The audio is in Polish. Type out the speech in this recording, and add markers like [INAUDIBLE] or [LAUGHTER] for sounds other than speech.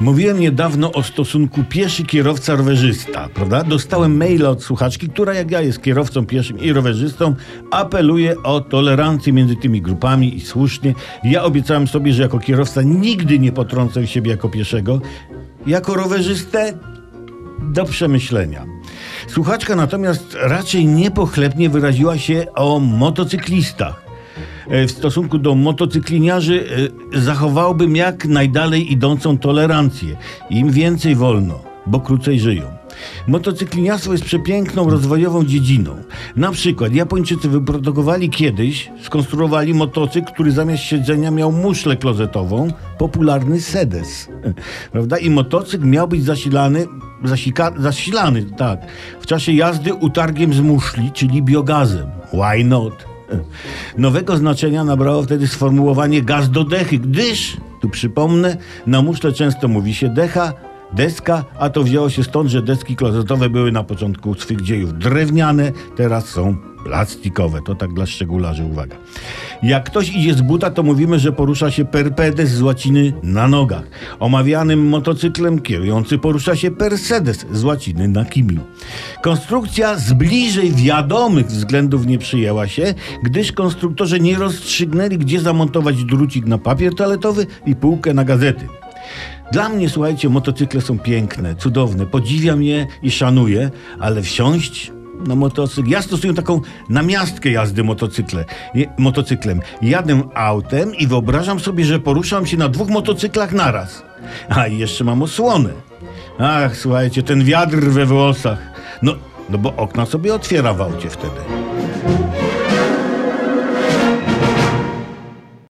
Mówiłem niedawno o stosunku pieszy kierowca-rowerzysta, prawda? Dostałem maila od słuchaczki, która jak ja jest kierowcą pieszym i rowerzystą, apeluje o tolerancję między tymi grupami i słusznie. Ja obiecałem sobie, że jako kierowca nigdy nie potrącę siebie jako pieszego. Jako rowerzystę do przemyślenia. Słuchaczka natomiast raczej niepochlebnie wyraziła się o motocyklistach. E, W stosunku do motocykliniarzy e, zachowałbym jak najdalej idącą tolerancję. Im więcej wolno, bo krócej żyją. Motocykliniarstwo jest przepiękną, rozwojową dziedziną. Na przykład Japończycy wyprodukowali kiedyś, skonstruowali motocykl, który zamiast siedzenia miał muszlę klozetową, popularny sedes. [LAUGHS] Prawda? I motocykl miał być zasilany, zasika, zasilany, tak, w czasie jazdy utargiem z muszli, czyli biogazem. Why not? Nowego znaczenia nabrało wtedy sformułowanie gaz do dechy, gdyż, tu przypomnę, na muszle często mówi się decha, deska, a to wzięło się stąd, że deski klozetowe były na początku swych dziejów drewniane, teraz są plastikowe. To tak dla szczególarzy, uwaga. Jak ktoś idzie z buta, to mówimy, że porusza się per pedes z łaciny na nogach. Omawianym motocyklem kierujący porusza się per sedes z łaciny na kimiu. Konstrukcja z bliżej wiadomych względów nie przyjęła się, gdyż konstruktorzy nie rozstrzygnęli, gdzie zamontować drucik na papier toaletowy i półkę na gazety. Dla mnie, słuchajcie, motocykle są piękne, cudowne, podziwiam je i szanuję, ale wsiąść na motocykl. Ja stosuję taką namiastkę jazdy motocykle, je, motocyklem. Jadę autem i wyobrażam sobie, że poruszam się na dwóch motocyklach naraz. A i jeszcze mam osłonę. Ach, słuchajcie, ten wiatr we włosach. No, no bo okna sobie otwiera w aucie wtedy.